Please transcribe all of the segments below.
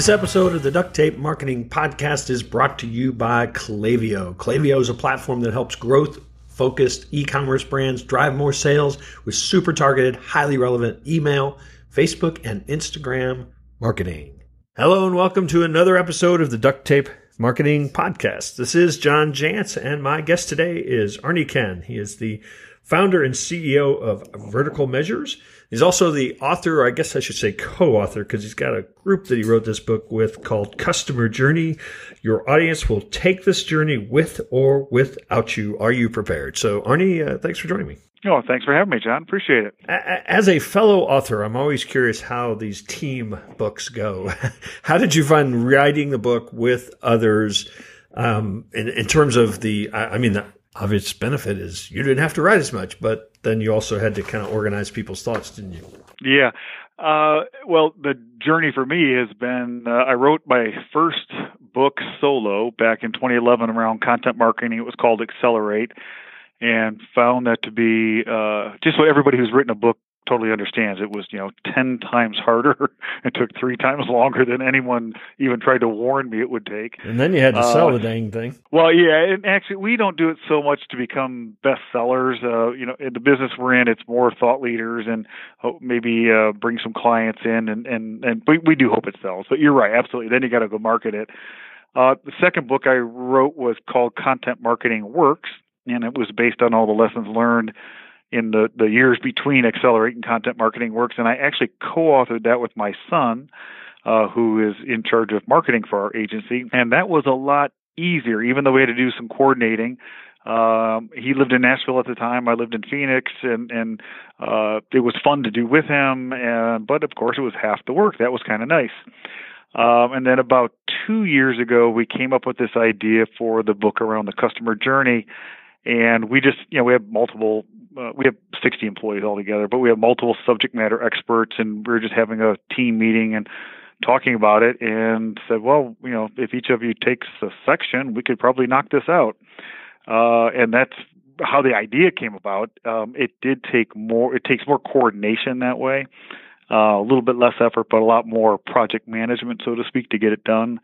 This episode of the Duct Tape Marketing Podcast is brought to you by Klaviyo. Klaviyo is a platform that helps growth focused e commerce brands drive more sales with super targeted, highly relevant email, Facebook, and Instagram marketing. Hello, and welcome to another episode of the Duct Tape Marketing Podcast. This is John Jantsch, and my guest today is Arnie Kuenn. He is the founder and CEO of Vertical Measures. He's also the author, or I guess I should say co-author, because he's got a group that he wrote this book with called Customer Journey. Your audience will take this journey with or without you. Are you prepared? So, Arnie, uh, thanks for joining me. Oh, thanks for having me, John. Appreciate it. As a fellow author, I'm always curious how these team books go. how did you find writing the book with others? Um, in, in terms of the, I, I mean, the obvious benefit is you didn't have to write as much, but then you also had to kind of organize people's thoughts, didn't you? Yeah. Uh, well, the journey for me has been uh, I wrote my first book solo back in 2011 around content marketing. It was called Accelerate and found that to be uh, just what everybody who's written a book totally understands. It was, you know, 10 times harder. it took three times longer than anyone even tried to warn me it would take. And then you had to sell uh, the dang thing. Well, yeah. And actually, we don't do it so much to become bestsellers. Uh, you know, in the business we're in, it's more thought leaders and maybe uh, bring some clients in. And, and, and we, we do hope it sells. But you're right. Absolutely. Then you got to go market it. Uh, the second book I wrote was called Content Marketing Works, and it was based on all the lessons learned in the, the years between accelerating content marketing works. And I actually co-authored that with my son, uh, who is in charge of marketing for our agency. And that was a lot easier, even though we had to do some coordinating. Um, he lived in Nashville at the time. I lived in Phoenix, and and uh, it was fun to do with him. And but of course, it was half the work. That was kind of nice. Um, and then about two years ago, we came up with this idea for the book around the customer journey. And we just, you know, we have multiple uh, we have 60 employees altogether, but we have multiple subject matter experts, and we are just having a team meeting and talking about it, and said, well, you know, if each of you takes a section, we could probably knock this out. Uh, and that's how the idea came about. Um, it did take more. It takes more coordination that way. Uh, a little bit less effort, but a lot more project management, so to speak, to get it done.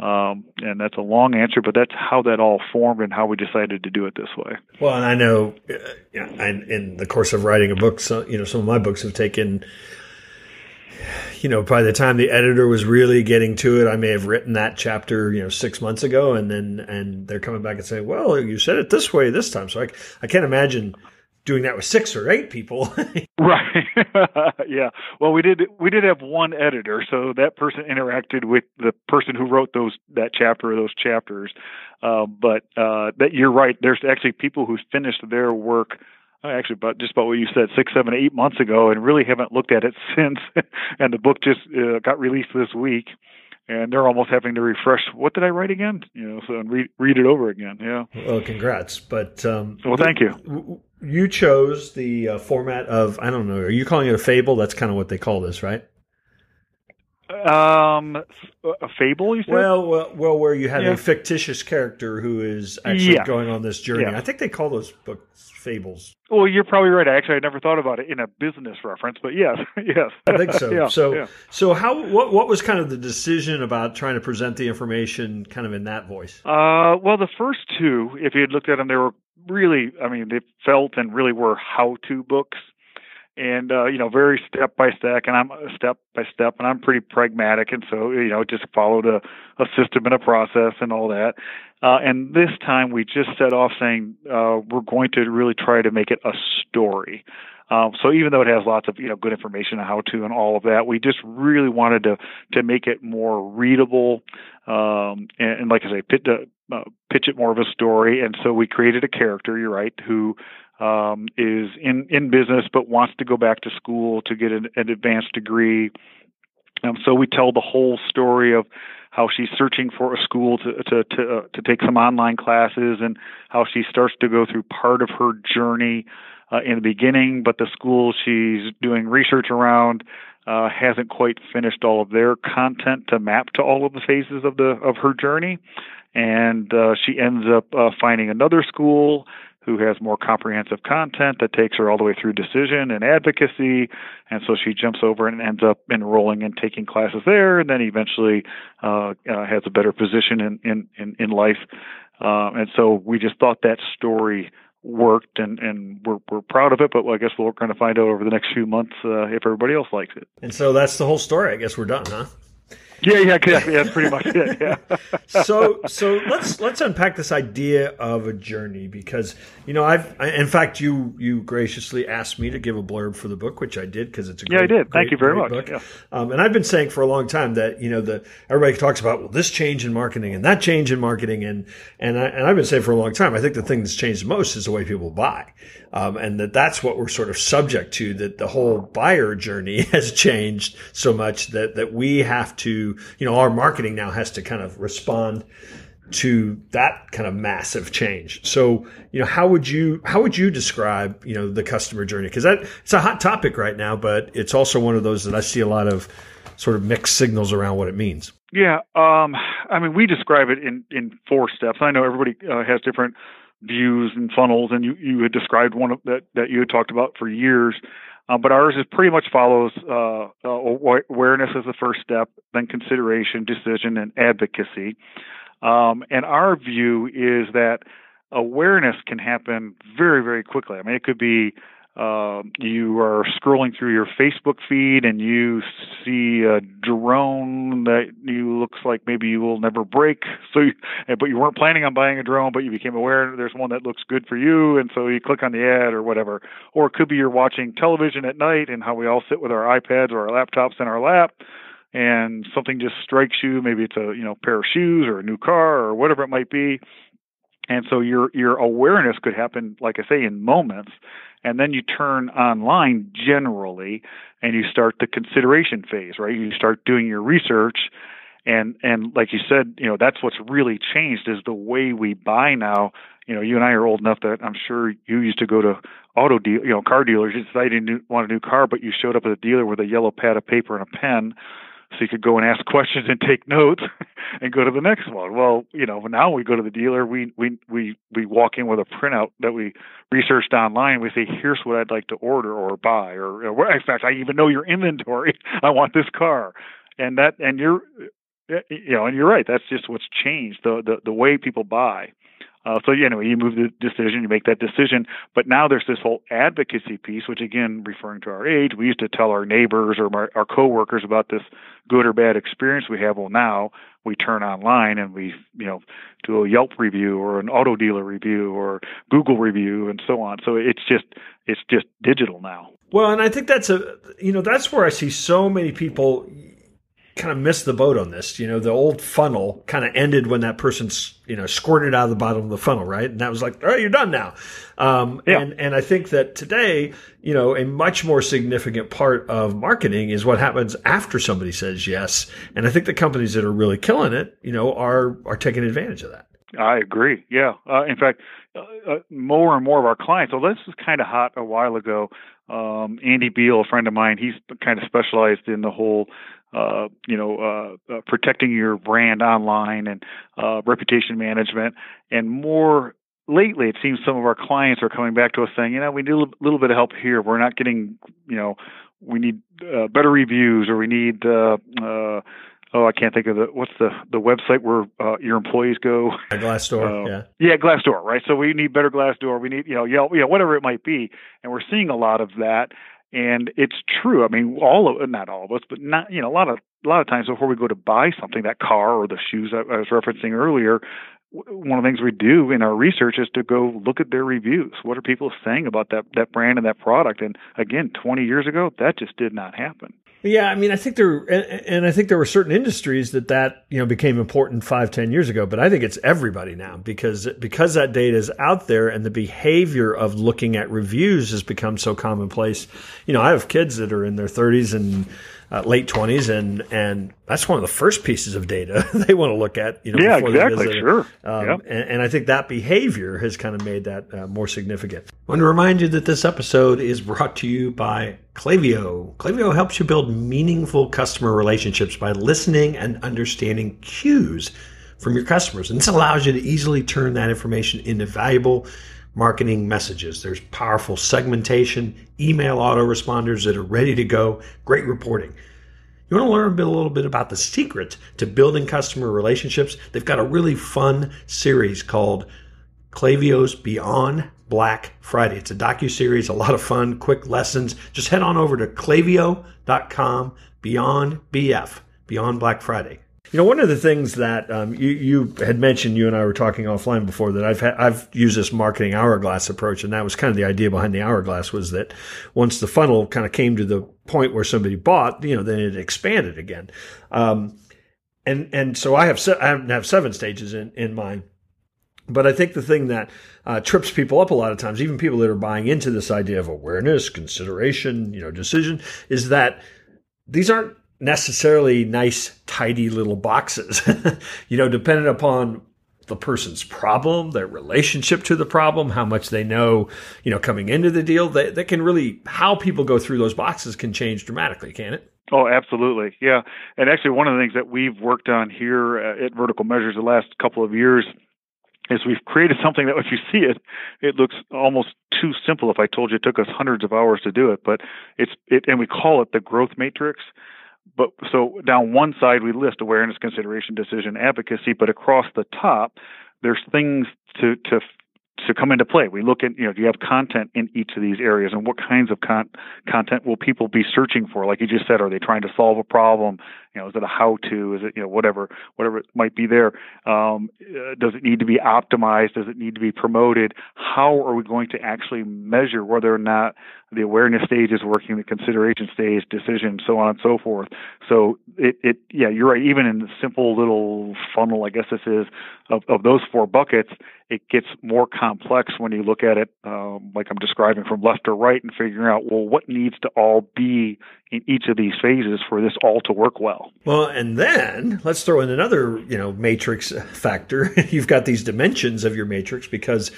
Um, and that's a long answer, but that's how that all formed and how we decided to do it this way. Well, and I know, uh, in the course of writing a book, so, you know, some of my books have taken, you know, by the time the editor was really getting to it, I may have written that chapter, you know, six months ago, and then and they're coming back and saying, "Well, you said it this way this time." So I, I can't imagine doing that with six or eight people. right. yeah. Well, we did we did have one editor, so that person interacted with the person who wrote those that chapter or those chapters. Uh, but uh, that you're right. There's actually people who finished their work. Uh, actually, about just about what you said, six, seven, eight months ago, and really haven't looked at it since. and the book just uh, got released this week and they're almost having to refresh. What did I write again? You know, so and read read it over again. Yeah. Well, congrats. But um, well, thank you. You chose the uh, format of I don't know. Are you calling it a fable? That's kind of what they call this, right? Um, a fable. You said? Well, well, well where you have yeah. a fictitious character who is actually yeah. going on this journey. Yeah. I think they call those books fables. Well, you're probably right. Actually, I never thought about it in a business reference, but yes, yes, I think so. so, so how? What? What was kind of the decision about trying to present the information kind of in that voice? Uh, well, the first two, if you had looked at them, they were really, I mean, they felt and really were how-to books. And uh, you know very step by step and i'm step by step and i'm pretty pragmatic and so you know just followed a, a system and a process and all that. Uh, and this time we just set off saying uh, we're going to really try to make it a story um, so even though it has lots of you know good information on how to and all of that, we just really wanted to to make it more readable um, and, and, like I say, pitch, uh, pitch it more of a story. And so we created a character. You're right, who um, is in in business but wants to go back to school to get an, an advanced degree. Um, so we tell the whole story of how she's searching for a school to to to, uh, to take some online classes and how she starts to go through part of her journey uh, in the beginning, but the school she's doing research around uh, hasn't quite finished all of their content to map to all of the phases of the of her journey, and uh, she ends up uh, finding another school who has more comprehensive content that takes her all the way through decision and advocacy. And so she jumps over and ends up enrolling and taking classes there, and then eventually uh, uh, has a better position in in in, life. Uh, and so we just thought that story worked and and we're we're proud of it but I guess we're going to find out over the next few months uh, if everybody else likes it. And so that's the whole story. I guess we're done, huh? Yeah, yeah, exactly. That's pretty much it. Yeah. so, so let's let's unpack this idea of a journey because you know I've I, in fact you you graciously asked me to give a blurb for the book, which I did because it's a yeah great, I did. Great, Thank you very much. Yeah. Um, and I've been saying for a long time that you know the everybody talks about well this change in marketing and that change in marketing and and I, and I've been saying for a long time I think the thing that's changed most is the way people buy, um, and that that's what we're sort of subject to. That the whole buyer journey has changed so much that that we have to you know our marketing now has to kind of respond to that kind of massive change. So, you know, how would you how would you describe, you know, the customer journey? Because that it's a hot topic right now, but it's also one of those that I see a lot of sort of mixed signals around what it means. Yeah, um, I mean, we describe it in in four steps. I know everybody uh, has different views and funnels, and you you had described one of that that you had talked about for years. Uh, but ours is pretty much follows uh, uh, awareness as the first step, then consideration, decision, and advocacy. Um, and our view is that awareness can happen very, very quickly. I mean, it could be uh, you are scrolling through your Facebook feed and you see a drone that you looks like maybe you will never break. So, you, but you weren't planning on buying a drone, but you became aware there's one that looks good for you, and so you click on the ad or whatever. Or it could be you're watching television at night and how we all sit with our iPads or our laptops in our lap, and something just strikes you. Maybe it's a you know pair of shoes or a new car or whatever it might be. And so your your awareness could happen, like I say, in moments and then you turn online generally and you start the consideration phase right? You start doing your research and and like you said you know that's what's really changed is the way we buy now. You know you and I are old enough that I'm sure you used to go to auto deal you know car dealers. You decided you want a new car but you showed up at a dealer with a yellow pad of paper and a pen so you could go and ask questions and take notes and go to the next one. Well, you know, now we go to the dealer, we we we we walk in with a printout that we researched online. We say, here's what I'd like to order or buy, or, or in fact, I even know your inventory. I want this car, and that and you're eh, eh, you know, and you're right. That's just what's changed the the the way people buy. Uh, so anyway, you move the decision, you make that decision, but now there's this whole advocacy piece, which again, referring to our age, we used to tell our neighbors or our, our coworkers about this good or bad experience we have. Well, now we turn online and we, you know, do a Yelp review or an auto dealer review or Google review and so on. So it's just it's just digital now. Well, and I think that's a you know that's where I see so many people kind of missed the boat on this. You know, the old funnel kind of ended when that person's you know squirted out of the bottom of the funnel, right? And that was like, oh, you're done now. Um, yeah. And and I think that today, you know, a much more significant part of marketing is what happens after somebody says yes. And I think the companies that are really killing it, you know, are are taking advantage of that. I agree. Yeah. Uh, in fact, uh, uh, more and more of our clients. So this was kind of hot a while ago. Um, Andy Beal, a friend of mine, he's kind of specialized in the whole uh, you know, uh, uh, protecting your brand online and uh, reputation management. And more lately, it seems some of our clients are coming back to us saying, you know, we need a little bit of help here. We're not getting, you know, we need uh, better reviews or we need. Uh, uh, oh, I can't think of the what's the the website where uh, your employees go. Glassdoor, uh, yeah, yeah, Glassdoor, right? So we need better Glassdoor. We need you know Yelp, you know, whatever it might be, and we're seeing a lot of that. And it's true. I mean, all of not all of us, but not you know a lot of a lot of times before we go to buy something, that car or the shoes I, I was referencing earlier, one of the things we do in our research is to go look at their reviews. What are people saying about that that brand and that product? And again, 20 years ago, that just did not happen. Yeah, I mean, I think there, and I think there were certain industries that that you know became important five, ten years ago. But I think it's everybody now because because that data is out there and the behavior of looking at reviews has become so commonplace. You know, I have kids that are in their thirties and uh, late twenties, and and that's one of the first pieces of data they want to look at. You know, yeah, exactly, sure. Um, yeah. and, and, I think that behavior has kind of made that uh, more significant. I want to remind you that this episode is brought to you by Klaviyo. Klaviyo helps you build meaningful customer relationships by listening and understanding cues from your customers, and this allows you to easily turn that information into valuable marketing messages. There's powerful segmentation, email autoresponders that are ready to go, great reporting. You want to learn a, bit, a little bit about the secret to building customer relationships? They've got a really fun series called Klaviyo's Beyond Black Friday. It's a docu-series, a lot of fun, quick lessons. Just head on over to klaviyo.com beyond BF, Beyond Black Friday. You know, one of the things that um, you, you had mentioned, you and I were talking offline before, that I've I've used this marketing hourglass approach, and that was kind of the idea behind the hourglass was that once the funnel kind of came to the point where somebody bought, you know, then it expanded again. Um, and and so I have se- I have seven stages in in mind. But I think the thing that uh, trips people up a lot of times, even people that are buying into this idea of awareness, consideration, you know, decision, is that these aren't necessarily nice, tidy little boxes. you know, depending upon the person's problem, their relationship to the problem, how much they know, you know, coming into the deal, that, that can really, how people go through those boxes can change dramatically, can it? Oh, absolutely. Yeah. And actually, one of the things that we've worked on here uh, at Vertical Measures the last couple of years is we've created something that if you see it, it looks almost too simple. If I told you it took us hundreds of hours to do it, but it's it, and we call it the growth matrix. But so down one side we list awareness, consideration, decision, advocacy, but across the top there's things to to to come into play. We look at, you know, do you have content in each of these areas and what kinds of con- content will people be searching for? Like you just said, are they trying to solve a problem? You know, is it a how to? Is it, you know, whatever, whatever it might be there? Um, uh, does it need to be optimized? Does it need to be promoted? How are we going to actually measure whether or not the awareness stage is working, the consideration stage, decision, so on and so forth? So it, it, yeah, you're right. Even in the simple little funnel, I guess this is of, of those four buckets, it gets more complex when you look at it, um, like I'm describing from left to right and figuring out, well, what needs to all be in each of these phases for this all to work well. Well, and then let's throw in another, you know, matrix factor. You've got these dimensions of your matrix because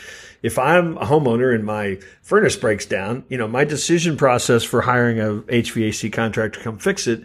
if I'm a homeowner and my furnace breaks down, you know, my decision process for hiring a HVAC contractor to come fix it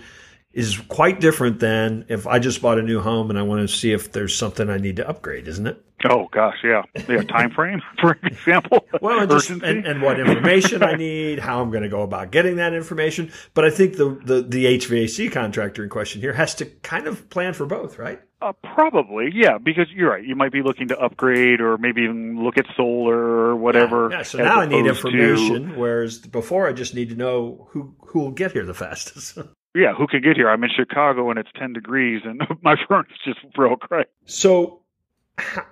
is quite different than if I just bought a new home and I want to see if there's something I need to upgrade, isn't it? Oh gosh, yeah, yeah. Time frame, for example. well, and, just, and, and, what information I need, how I'm going to go about getting that information. But I think the, the the HVAC contractor in question here has to kind of plan for both, right? Uh, probably, yeah, because you're right. You might be looking to upgrade, or maybe even look at solar or whatever. Yeah, yeah. so now I need information, to, whereas before I just need to know who who will get here the fastest. yeah, who can get here? I'm in Chicago and it's 10 degrees and my furnace just broke. Right. So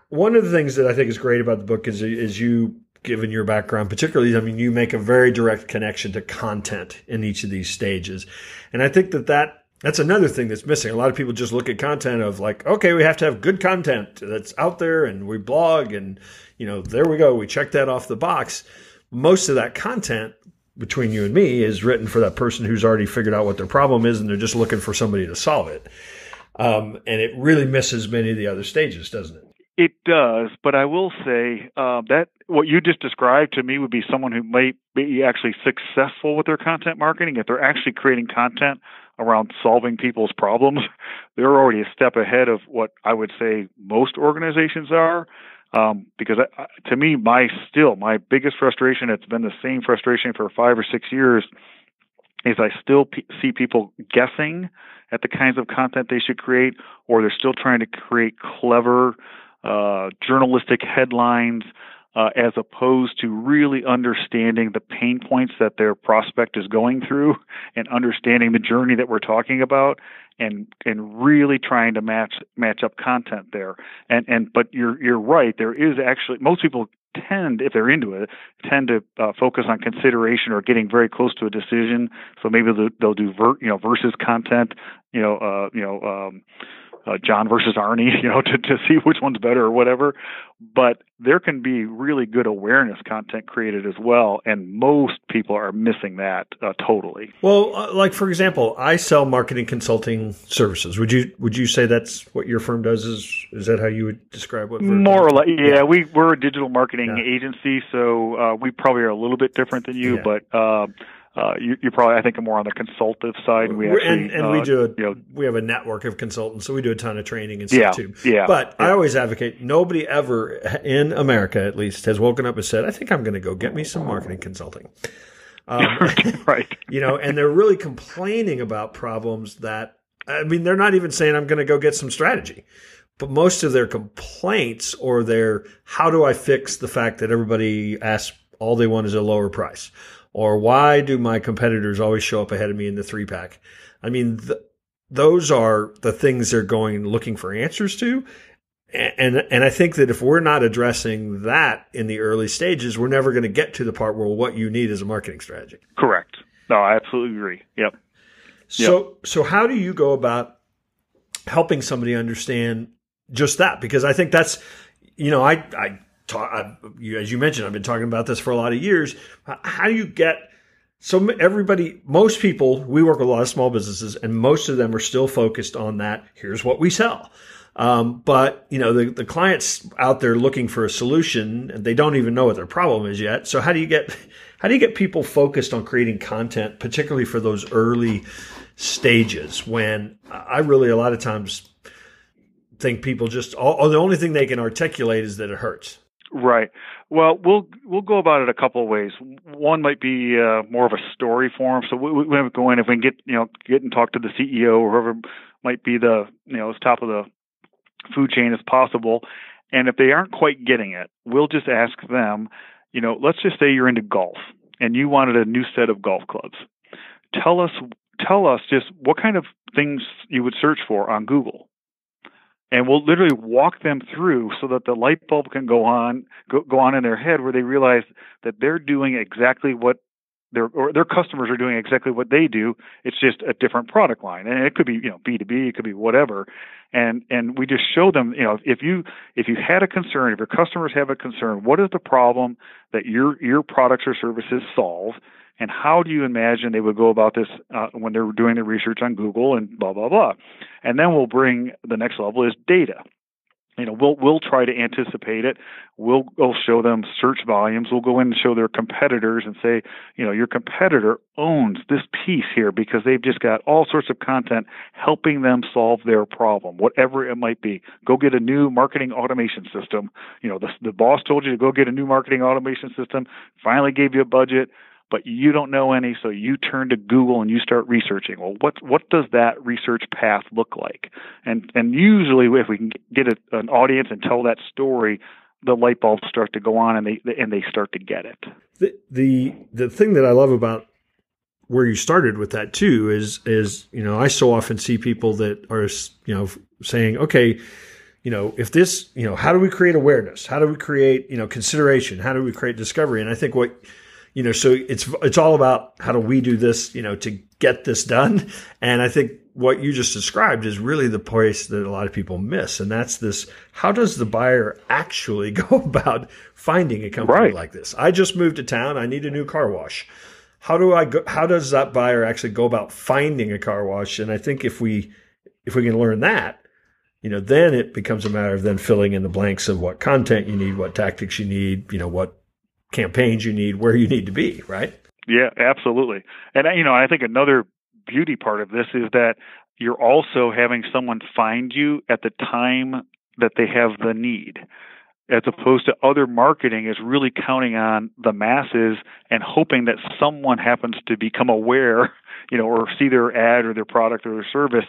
one of the things that I think is great about the book is is you given your background particularly I mean you make a very direct connection to content in each of these stages. And I think that that that's another thing that's missing. A lot of people just look at content of like, okay, we have to have good content that's out there and we blog and you know, there we go, we check that off the box. Most of that content between you and me is written for that person who's already figured out what their problem is and they're just looking for somebody to solve it. Um, and it really misses many of the other stages, doesn't it? It does, but I will say uh, that what you just described to me would be someone who might be actually successful with their content marketing. If they're actually creating content around solving people's problems, they're already a step ahead of what I would say most organizations are. Um, because I, to me, my still my biggest frustration, it's been the same frustration for five or six years, is I still p- see people guessing at the kinds of content they should create, or they're still trying to create clever uh, journalistic headlines uh, as opposed to really understanding the pain points that their prospect is going through and understanding the journey that we're talking about and and really trying to match match up content there. And and but you're you're right. There is actually most people tend if they're into it tend to uh, focus on consideration or getting very close to a decision. So maybe they'll, they'll do ver, you know versus content you know uh you know um uh, John versus Arnie, you know, to, to see which one's better or whatever. But there can be really good awareness content created as well, and most people are missing that uh, totally. Well, uh, like for example, I sell marketing consulting services. Would you would you say that's what your firm does? Is is that how you would describe what? More or less, yeah. yeah. We we're a digital marketing yeah. agency, so uh, we probably are a little bit different than you, yeah. but. Uh, you, you probably I think more on the consultative side. We actually, and, and uh, we do a, you know, we have a network of consultants, so we do a ton of training and stuff Yeah, too. yeah, But I always advocate nobody ever in America, at least, has woken up and said, "I think I'm going to go get me some marketing consulting." Um, right. you know, and they're really complaining about problems that I mean, they're not even saying I'm going to go get some strategy. But most of their complaints or their how do I fix the fact that everybody asks all they want is a lower price? Or why do my competitors always show up ahead of me in the three pack? I mean, th- those are the things they're going looking for answers to. And, and I think that if we're not addressing that in the early stages, we're never going to get to the part where what you need is a marketing strategy. Correct. No, I absolutely agree. Yep. So, so how do you go about helping somebody understand just that? Because I think that's, you know, I, I talk, I, as you mentioned, I've been talking about this for a lot of years. How do you get, so everybody, most people, we work with a lot of small businesses and most of them are still focused on that. Here's what we sell. Um, but you know, the, the clients out there looking for a solution and they don't even know what their problem is yet. So how do you get, how do you get people focused on creating content, particularly for those early stages when I really, a lot of times think people just, all, the only thing they can articulate is that it hurts. Right. Well, we'll we'll go about it a couple of ways. One might be uh, more of a story form. So we, we go in if we can get you know get and talk to the CEO or whoever might be the you know as top of the food chain as possible. And if they aren't quite getting it, we'll just ask them. You know, let's just say you're into golf and you wanted a new set of golf clubs. Tell us tell us just what kind of things you would search for on Google and we'll literally walk them through so that the light bulb can go on go, go on in their head where they realize that they're doing exactly what their or their customers are doing exactly what they do. It's just a different product line. And it could be you know b2b it could be whatever. And and we just show them you know if you if you had a concern if your customers have a concern what is the problem that your your products or services solve? And how do you imagine they would go about this uh, when they're doing the research on Google and blah blah blah, and then we'll bring the next level is data. You know, we'll we'll try to anticipate it. We'll we'll show them search volumes. We'll go in and show their competitors and say, you know, your competitor owns this piece here because they've just got all sorts of content helping them solve their problem, whatever it might be. Go get a new marketing automation system. You know, the the boss told you to go get a new marketing automation system. Finally gave you a budget but you don't know any, so you turn to Google and you start researching. Well, what what does that research path look like? And and usually, if we can get a, an audience and tell that story, the light bulbs start to go on and they and they start to get it. The, the, the thing that I love about where you started with that too is, is, you know, I so often see people that are, you know, saying, okay, you know, if this, you know, how do we create awareness? How do we create, you know, consideration? How do we create discovery? And I think what, you know, so it's it's all about how do we do this, you know, to get this done. And I think what you just described is really the place that a lot of people miss, and that's this: how does the buyer actually go about finding a company Right. like this? I just moved to town. I need a new car wash. How do I go? How does that buyer actually go about finding a car wash? And I think if we if we can learn that, you know, then it becomes a matter of then filling in the blanks of what content you need, what tactics you need, you know, what campaigns you need, where you need to be, right? Yeah, absolutely. And you know, I think another beauty part of this is that you're also having someone find you at the time that they have the need. As opposed to other marketing is really counting on the masses and hoping that someone happens to become aware, you know, or see their ad or their product or their service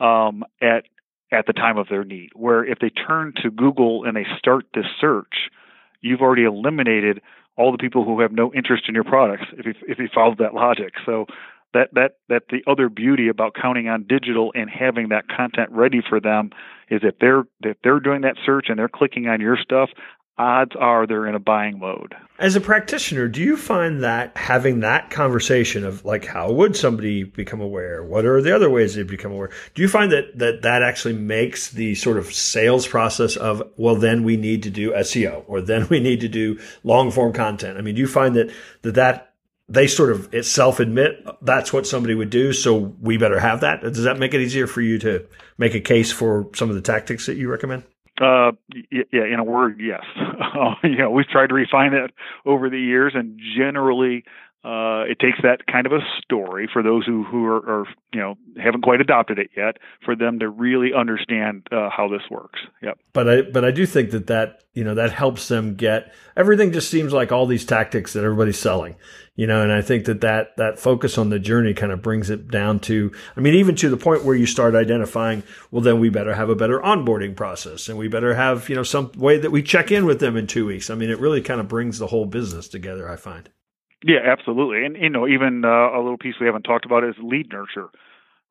um, at at the time of their need. Where if they turn to Google and they start this search, you've already eliminated all the people who have no interest in your products if you if you follow that logic. So that that that the other beauty about counting on digital and having that content ready for them is if they're if they're doing that search and they're clicking on your stuff, odds are they're in a buying mode. As a practitioner, do you find that having that conversation of like how would somebody become aware? What are the other ways they become aware? Do you find that that that actually makes the sort of sales process of well then we need to do SEO or then we need to do long form content? I mean, do you find that that that they sort of self admit that's what somebody would do, so we better have that. Does that make it easier for you to make a case for some of the tactics that you recommend? Uh, yeah, in a word, yes. Uh, you know, we've tried to refine it over the years, and generally, uh, it takes that kind of a story for those who who are, are, you know haven't quite adopted it yet for them to really understand uh, how this works. Yep. But I but I do think that that you know that helps them get everything. Just seems like all these tactics that everybody's selling, you know. And I think that that that focus on the journey kind of brings it down to. I mean, even to the point where you start identifying. Well, then we better have a better onboarding process, and we better have you know some way that we check in with them in two weeks. I mean, it really kind of brings the whole business together. I find. Yeah, absolutely. And you know, even uh, a little piece we haven't talked about is lead nurture,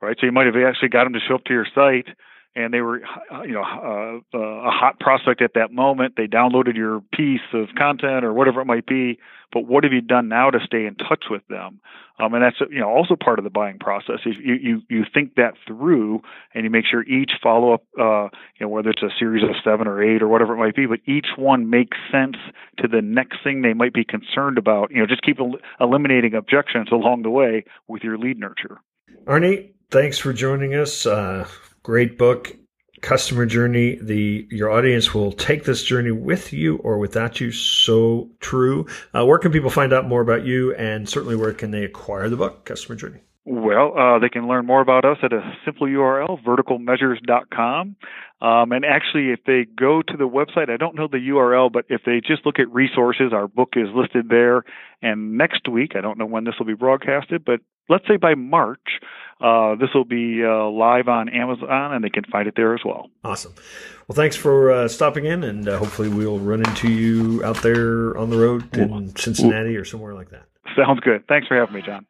right? So you might have actually got them to show up to your site, and they were, uh, you know, uh, uh, a hot prospect at that moment. They downloaded your piece of content or whatever it might be. But what have you done now to stay in touch with them? Um, and that's you know also part of the buying process. If you you you think that through and you make sure each follow up, uh, you know, whether it's a series of seven or eight or whatever it might be, but each one makes sense to the next thing they might be concerned about. You know, just keep el- eliminating objections along the way with your lead nurture. Arnie, thanks for joining us. Uh, great book customer journey. The your audience will take this journey with you or without you. So true. Uh, where can people find out more about you, and certainly where can they acquire the book, Customer Journey? Well, uh, they can learn more about us at a simple URL, verticalmeasures.com. Um, and actually, if they go to the website, I don't know the URL, but if they just look at resources, our book is listed there. And next week, I don't know when this will be broadcasted, but let's say by March, uh, this will be uh, live on Amazon, and they can find it there as well. Awesome. Well, thanks for uh, stopping in, and uh, hopefully we'll run into you out there on the road in Cincinnati or somewhere like that. Sounds good. Thanks for having me, John.